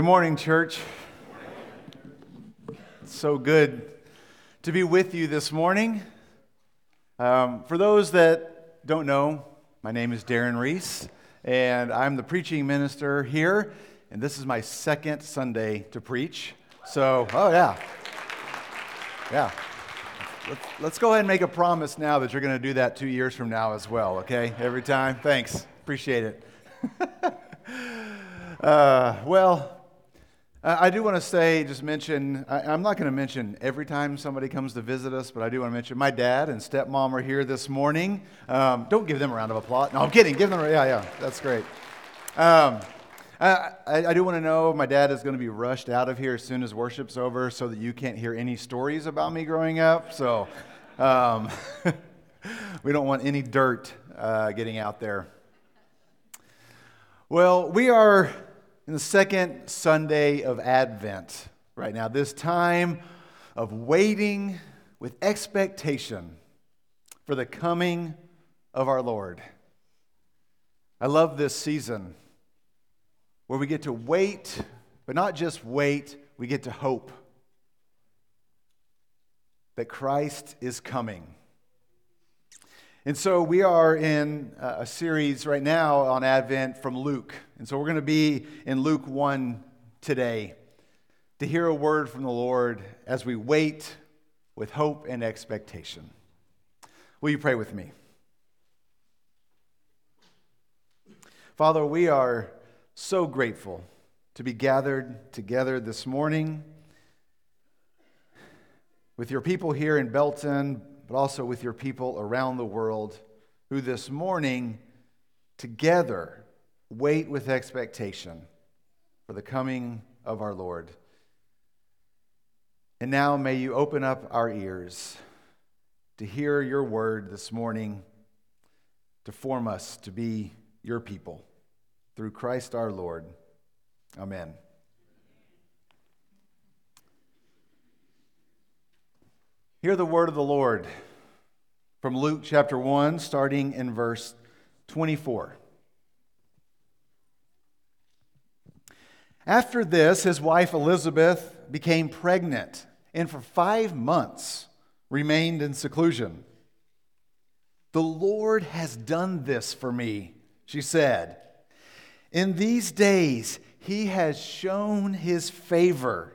Good morning, church. It's so good to be with you this morning. Um, for those that don't know, my name is Darren Reese, and I'm the preaching minister here, and this is my second Sunday to preach. So, oh, yeah. Yeah. Let's, let's go ahead and make a promise now that you're going to do that two years from now as well, okay? Every time? Thanks. Appreciate it. uh, well, I do want to say, just mention, I, am not going to mention every time somebody comes to visit us, but I do want to mention my dad and stepmom are here this morning. Um, don't give them a round of applause. No, I'm kidding. Give them a, yeah, yeah, that's great. Um, I, I, I, do want to know my dad is going to be rushed out of here as soon as worship's over so that you can't hear any stories about me growing up. So um, we don't want any dirt uh, getting out there. Well, we are in the second Sunday of Advent right now, this time of waiting with expectation for the coming of our Lord. I love this season where we get to wait, but not just wait, we get to hope that Christ is coming. And so we are in uh, a series right now on Advent from Luke. And so we're going to be in Luke 1 today to hear a word from the Lord as we wait with hope and expectation. Will you pray with me? Father, we are so grateful to be gathered together this morning with your people here in Belton, but also with your people around the world who this morning together wait with expectation for the coming of our Lord. And now may you open up our ears to hear your word this morning, to form us to be your people. Through Christ our Lord. Amen. Hear the word of the Lord from Luke chapter 1, starting in verse 24. After this, his wife Elizabeth became pregnant and for five months remained in seclusion. The Lord has done this for me, she said. In these days, he has shown his favor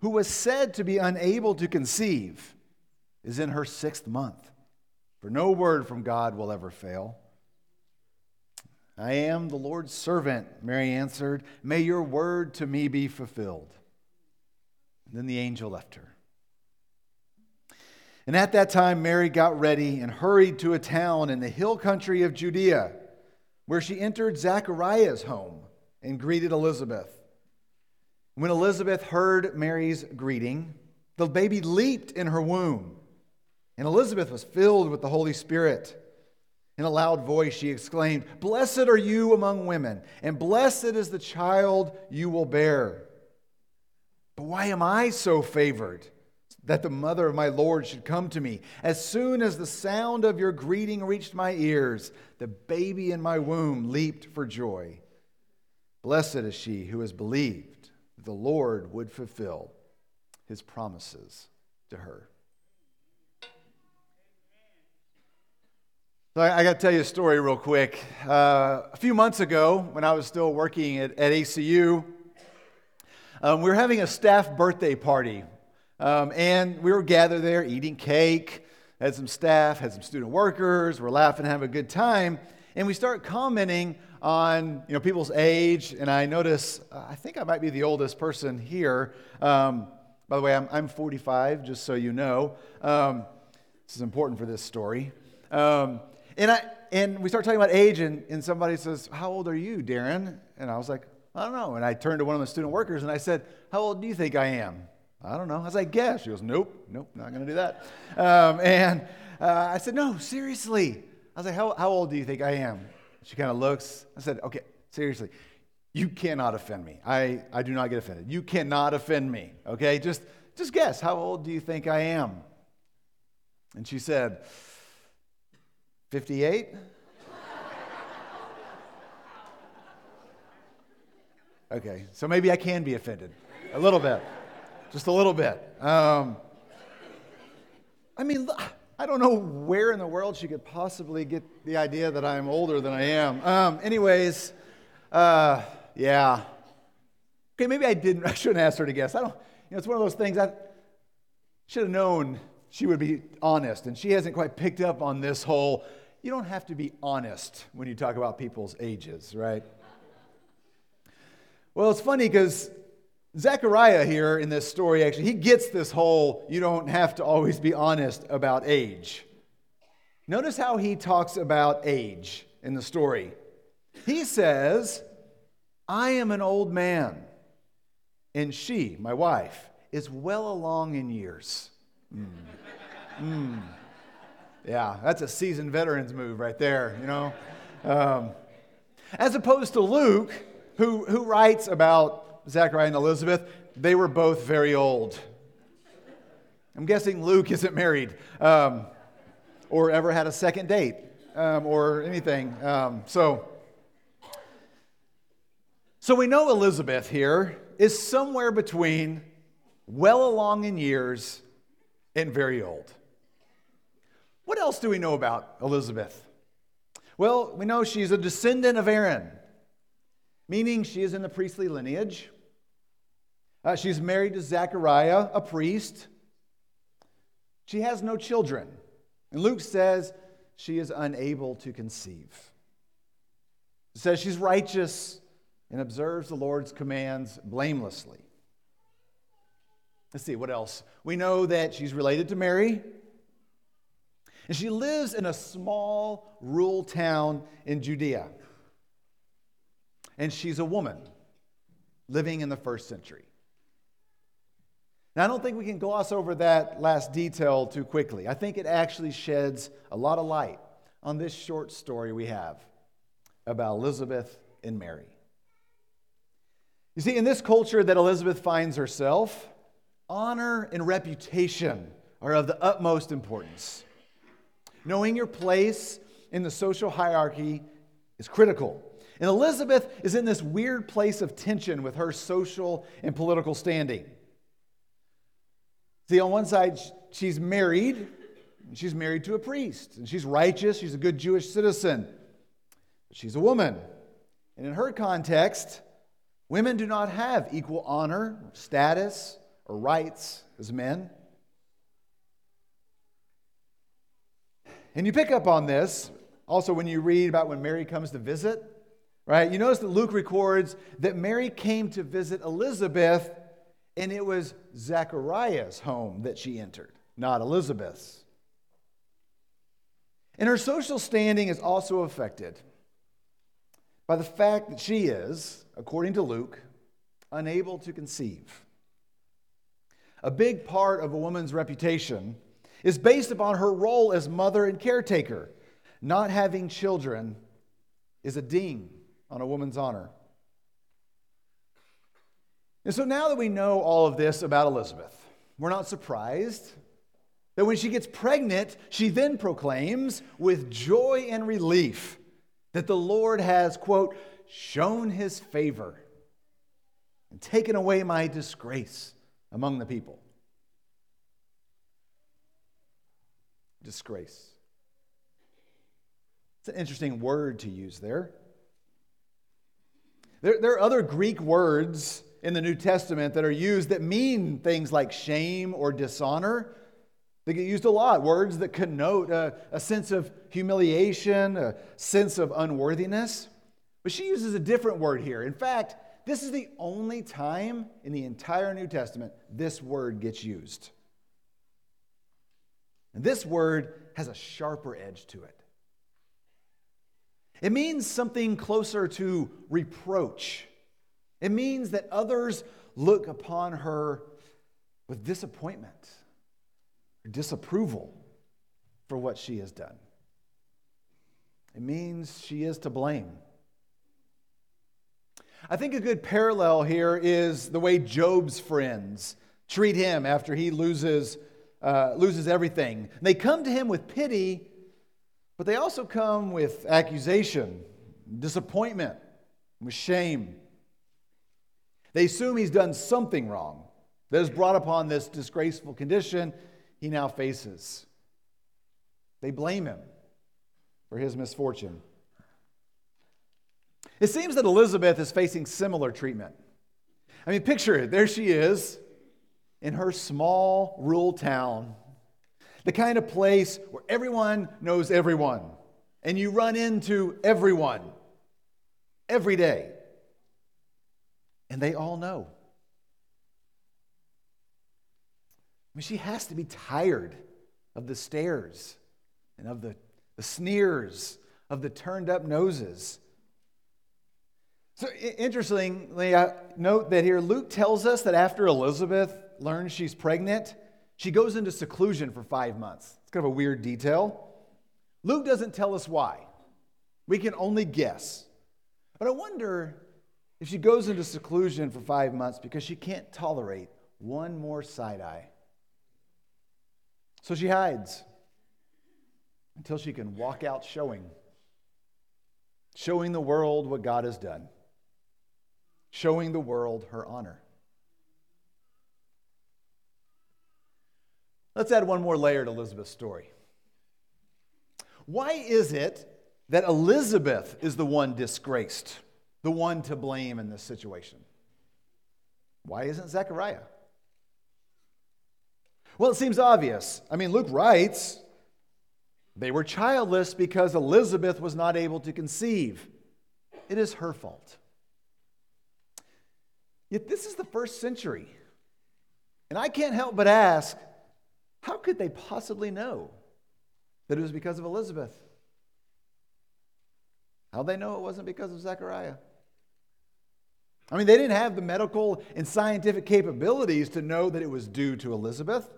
who was said to be unable to conceive, is in her sixth month. For no word from God will ever fail. I am the Lord's servant, Mary answered. May your word to me be fulfilled. And then the angel left her. And at that time, Mary got ready and hurried to a town in the hill country of Judea, where she entered Zechariah's home and greeted Elizabeth. When Elizabeth heard Mary's greeting, the baby leaped in her womb, and Elizabeth was filled with the Holy Spirit. In a loud voice, she exclaimed, Blessed are you among women, and blessed is the child you will bear. But why am I so favored? that the mother of my Lord should come to me. As soon as the sound of your greeting reached my ears, the baby in my womb leaped for joy. Blessed is she who has believed the Lord would fulfill his promises to her. So I, I got to tell you a story real quick. Uh, a few months ago, when I was still working at, at ACU, um, we were having a staff birthday party um, and we were gathered there eating cake, had some staff, had some student workers, we're laughing, having a good time. And we start commenting on you know, people's age. And I notice, uh, I think I might be the oldest person here. Um, by the way, I'm, I'm 45, just so you know. Um, this is important for this story. Um, and, I, and we start talking about age, and, and somebody says, How old are you, Darren? And I was like, I don't know. And I turned to one of the student workers and I said, How old do you think I am? I don't know. I was like, guess. She goes, nope, nope, not going to do that. Um, and uh, I said, no, seriously. I was like, how, how old do you think I am? She kind of looks. I said, okay, seriously. You cannot offend me. I, I do not get offended. You cannot offend me, okay? Just, just guess. How old do you think I am? And she said, 58? okay, so maybe I can be offended a little bit just a little bit. Um, I mean, I don't know where in the world she could possibly get the idea that I'm older than I am. Um, anyways, uh, yeah. Okay, maybe I didn't. I shouldn't ask her to guess. I don't. You know, it's one of those things. I should have known she would be honest, and she hasn't quite picked up on this whole. You don't have to be honest when you talk about people's ages, right? Well, it's funny because Zechariah here in this story, actually, he gets this whole you don't have to always be honest about age. Notice how he talks about age in the story. He says, I am an old man, and she, my wife, is well along in years. Mm. Mm. Yeah, that's a seasoned veteran's move right there, you know? Um, as opposed to Luke, who, who writes about Zechariah and Elizabeth, they were both very old. I'm guessing Luke isn't married um, or ever had a second date um, or anything. Um, so, so we know Elizabeth here is somewhere between well along in years and very old. What else do we know about Elizabeth? Well, we know she's a descendant of Aaron, meaning she is in the priestly lineage. Uh, she's married to Zechariah, a priest. She has no children. And Luke says she is unable to conceive. It says she's righteous and observes the Lord's commands blamelessly. Let's see, what else? We know that she's related to Mary. And she lives in a small rural town in Judea. And she's a woman living in the first century. Now, I don't think we can gloss over that last detail too quickly. I think it actually sheds a lot of light on this short story we have about Elizabeth and Mary. You see, in this culture that Elizabeth finds herself, honor and reputation are of the utmost importance. Knowing your place in the social hierarchy is critical. And Elizabeth is in this weird place of tension with her social and political standing. See, on one side, she's married. She's married to a priest, and she's righteous. She's a good Jewish citizen. But she's a woman. And in her context, women do not have equal honor, status, or rights as men. And you pick up on this also when you read about when Mary comes to visit, right? You notice that Luke records that Mary came to visit Elizabeth and it was Zechariah's home that she entered, not Elizabeth's. And her social standing is also affected by the fact that she is, according to Luke, unable to conceive. A big part of a woman's reputation is based upon her role as mother and caretaker. Not having children is a ding on a woman's honor. And so now that we know all of this about Elizabeth, We're not surprised that when she gets pregnant, she then proclaims with joy and relief that the Lord has, quote, shown his favor and taken away my disgrace among the people. Disgrace. It's an interesting word to use there. There, there are other Greek words in the New Testament that are used that mean things like shame or dishonor. They get used a lot, words that connote a, a sense of humiliation, a sense of unworthiness. But she uses a different word here. In fact, this is the only time in the entire New Testament this word gets used. And this word has a sharper edge to it. It means something closer to reproach. It means that others look upon her with disappointment disapproval for what she has done. It means she is to blame. I think a good parallel here is the way Job's friends treat him after he loses, uh, loses everything. They come to him with pity, but they also come with accusation, disappointment, with shame. They assume he's done something wrong that has brought upon this disgraceful condition, he now faces. They blame him for his misfortune. It seems that Elizabeth is facing similar treatment. I mean, picture it. There she is in her small rural town, the kind of place where everyone knows everyone, and you run into everyone every day. And they all know. I mean, she has to be tired of the stares and of the, the sneers, of the turned up noses. So, interestingly, I note that here Luke tells us that after Elizabeth learns she's pregnant, she goes into seclusion for five months. It's kind of a weird detail. Luke doesn't tell us why. We can only guess. But I wonder if she goes into seclusion for five months because she can't tolerate one more side eye so she hides until she can walk out showing, showing the world what God has done, showing the world her honor. Let's add one more layer to Elizabeth's story. Why is it that Elizabeth is the one disgraced, the one to blame in this situation? Why isn't Zechariah? Well, it seems obvious. I mean, Luke writes they were childless because Elizabeth was not able to conceive. It is her fault. Yet this is the first century. And I can't help but ask how could they possibly know that it was because of Elizabeth? How'd they know it wasn't because of Zechariah? I mean, they didn't have the medical and scientific capabilities to know that it was due to Elizabeth.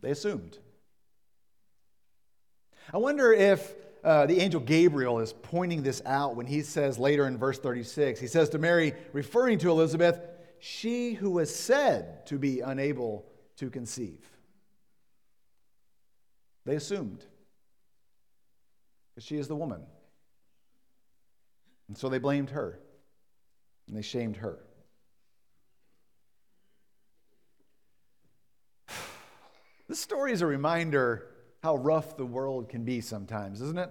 They assumed. I wonder if uh, the angel Gabriel is pointing this out when he says later in verse 36, he says to Mary, referring to Elizabeth, she who was said to be unable to conceive. They assumed because she is the woman. And so they blamed her and they shamed her. This story is a reminder how rough the world can be sometimes, isn't it?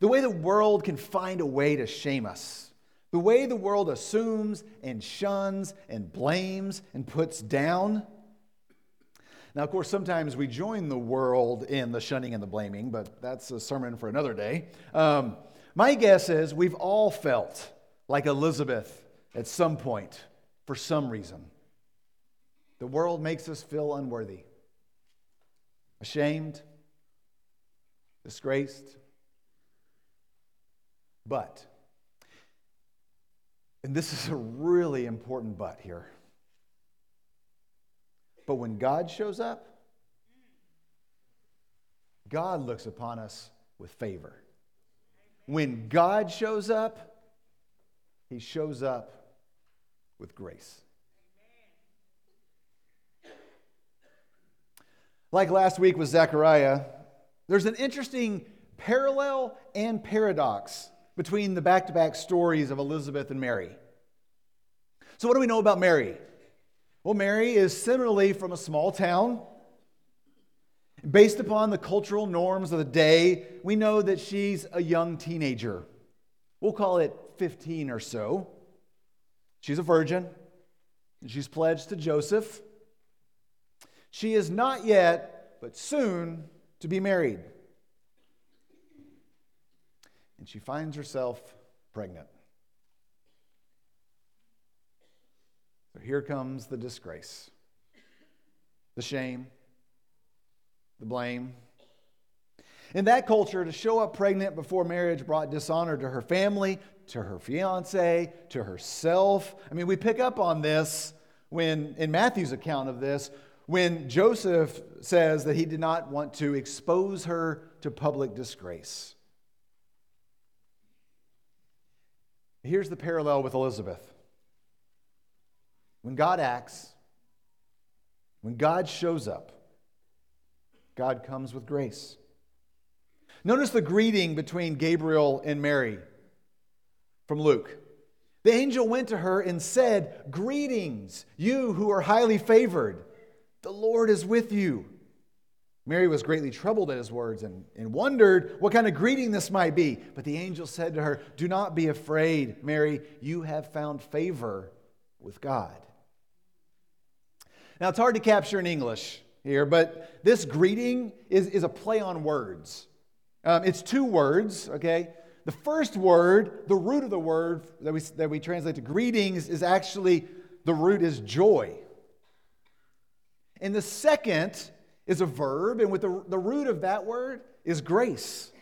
The way the world can find a way to shame us. The way the world assumes and shuns and blames and puts down. Now, of course, sometimes we join the world in the shunning and the blaming, but that's a sermon for another day. Um, my guess is we've all felt like Elizabeth at some point for some reason. The world makes us feel unworthy, ashamed, disgraced. But, and this is a really important but here. But when God shows up, God looks upon us with favor. When God shows up, he shows up with grace. Like last week with Zechariah, there's an interesting parallel and paradox between the back to back stories of Elizabeth and Mary. So, what do we know about Mary? Well, Mary is similarly from a small town. Based upon the cultural norms of the day, we know that she's a young teenager. We'll call it 15 or so. She's a virgin, and she's pledged to Joseph. She is not yet, but soon, to be married. And she finds herself pregnant. So here comes the disgrace, the shame, the blame. In that culture, to show up pregnant before marriage brought dishonor to her family, to her fiance, to herself. I mean, we pick up on this when, in Matthew's account of this, when Joseph says that he did not want to expose her to public disgrace. Here's the parallel with Elizabeth. When God acts, when God shows up, God comes with grace. Notice the greeting between Gabriel and Mary from Luke. The angel went to her and said, Greetings, you who are highly favored. The Lord is with you. Mary was greatly troubled at his words and, and wondered what kind of greeting this might be. But the angel said to her, Do not be afraid, Mary. You have found favor with God. Now, it's hard to capture in English here, but this greeting is, is a play on words. Um, it's two words, okay? The first word, the root of the word that we, that we translate to greetings, is actually the root is joy. And the second is a verb, and with the, the root of that word is grace.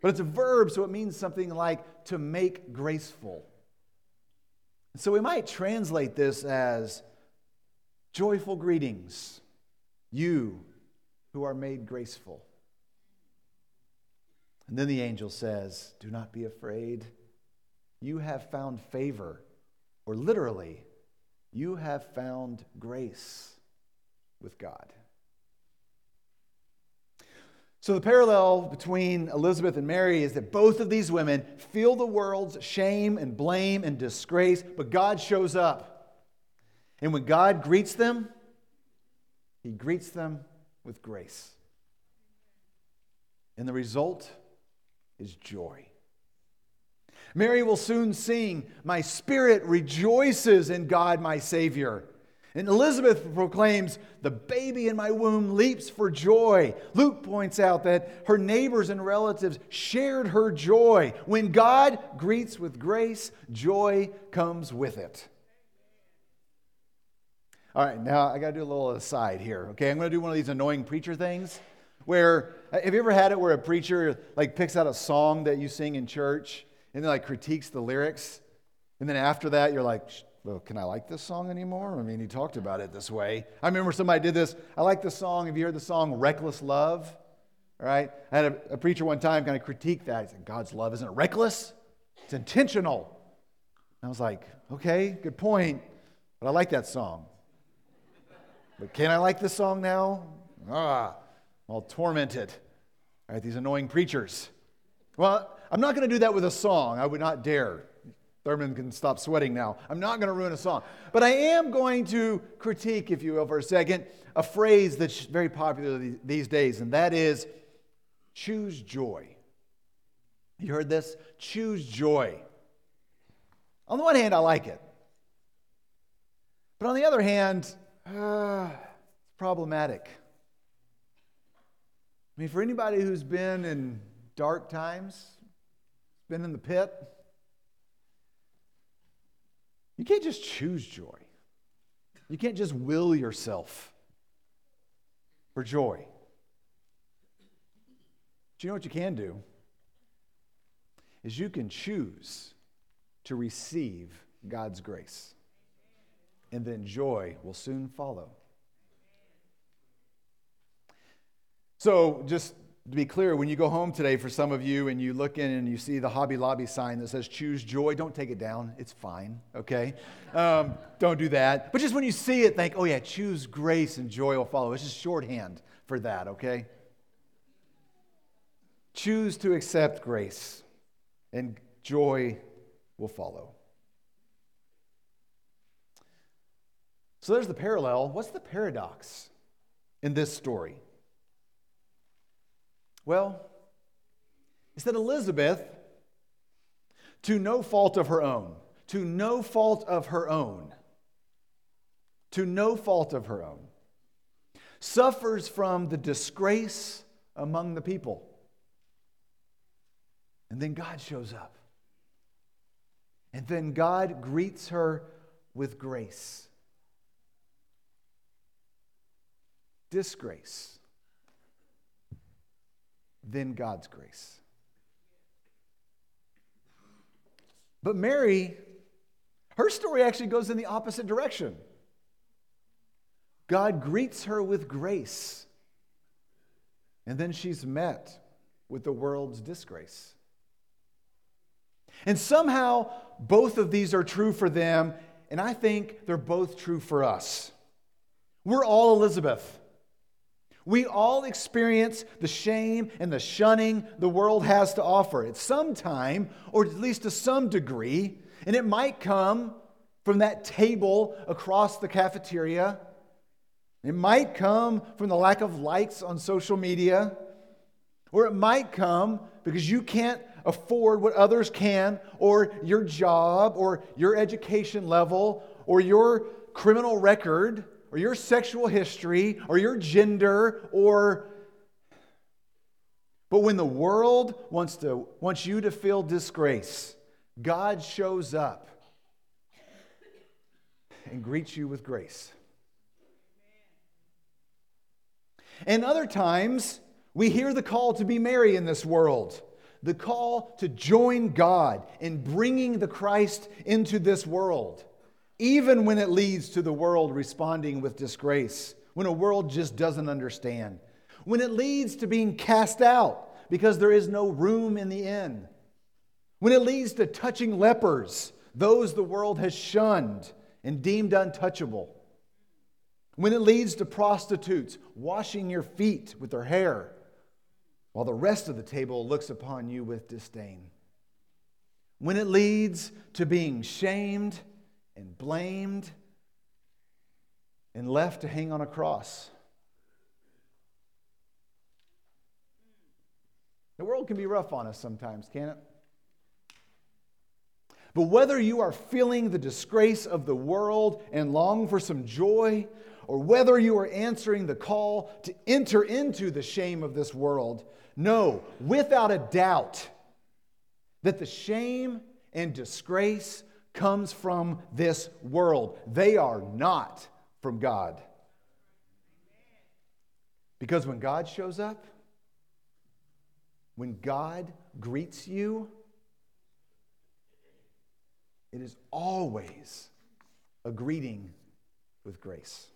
But it's a verb, so it means something like to make graceful. So we might translate this as joyful greetings, you who are made graceful. And then the angel says, Do not be afraid. You have found favor, or literally, you have found grace with God. So, the parallel between Elizabeth and Mary is that both of these women feel the world's shame and blame and disgrace, but God shows up. And when God greets them, He greets them with grace. And the result is joy. Mary will soon sing, My spirit rejoices in God my Savior. And Elizabeth proclaims, The baby in my womb leaps for joy. Luke points out that her neighbors and relatives shared her joy. When God greets with grace, joy comes with it. All right, now I got to do a little aside here, okay? I'm going to do one of these annoying preacher things where uh, have you ever had it where a preacher like picks out a song that you sing in church and then like critiques the lyrics? And then after that you're like well can i like this song anymore? I mean he talked about it this way. I remember somebody did this. I like the song. Have you heard the song reckless love? All right? I had a, a preacher one time kind of critique that. He said god's love isn't reckless. It's intentional. And i was like okay good point but i like that song but can i like this song now ah I'm all tormented. All right, these annoying preachers. Well, I'm not going to do that with a song. I would not dare. Thurman can stop sweating now. I'm not going to ruin a song. But I am going to critique, if you will, for a second, a phrase that's very popular these days, and that is choose joy. You heard this? Choose joy. On the one hand, I like it. But on the other hand, it's problematic. I mean, for anybody who's been in dark times, been in the pit, you can't just choose joy. You can't just will yourself for joy. Do you know what you can do? Is you can choose to receive God's grace. And then joy will soon follow. So, just to be clear, when you go home today, for some of you, and you look in and you see the Hobby Lobby sign that says choose joy, don't take it down. It's fine, okay? Um, don't do that. But just when you see it, think, oh yeah, choose grace and joy will follow. It's just shorthand for that, okay? Choose to accept grace, and joy will follow. So there's the parallel. What's the paradox in this story? Well, it's that Elizabeth, to no fault of her own, to no fault of her own, to no fault of her own, suffers from the disgrace among the people. And then God shows up. And then God greets her with grace. Disgrace then God's grace. But Mary, her story actually goes in the opposite direction. God greets her with grace, and then she's met with the world's disgrace. And somehow, both of these are true for them, and I think they're both true for us. We're all Elizabeth. We all experience the shame and the shunning the world has to offer at some time, or at least to some degree. And it might come from that table across the cafeteria. It might come from the lack of likes on social media. Or it might come because you can't afford what others can, or your job, or your education level, or your criminal record or your sexual history or your gender or but when the world wants to wants you to feel disgrace god shows up and greets you with grace. And other times we hear the call to be Mary in this world the call to join god in bringing the christ into this world even when it leads to the world responding with disgrace, when a world just doesn't understand, when it leads to being cast out because there is no room in the inn, when it leads to touching lepers, those the world has shunned and deemed untouchable, when it leads to prostitutes washing your feet with their hair while the rest of the table looks upon you with disdain, when it leads to being shamed and blamed and left to hang on a cross. The world can be rough on us sometimes, can it? But whether you are feeling the disgrace of the world and long for some joy, or whether you are answering the call to enter into the shame of this world, know without a doubt that the shame and disgrace comes from this world. They are not from God. Because when God shows up, when God greets you, it is always a greeting with grace.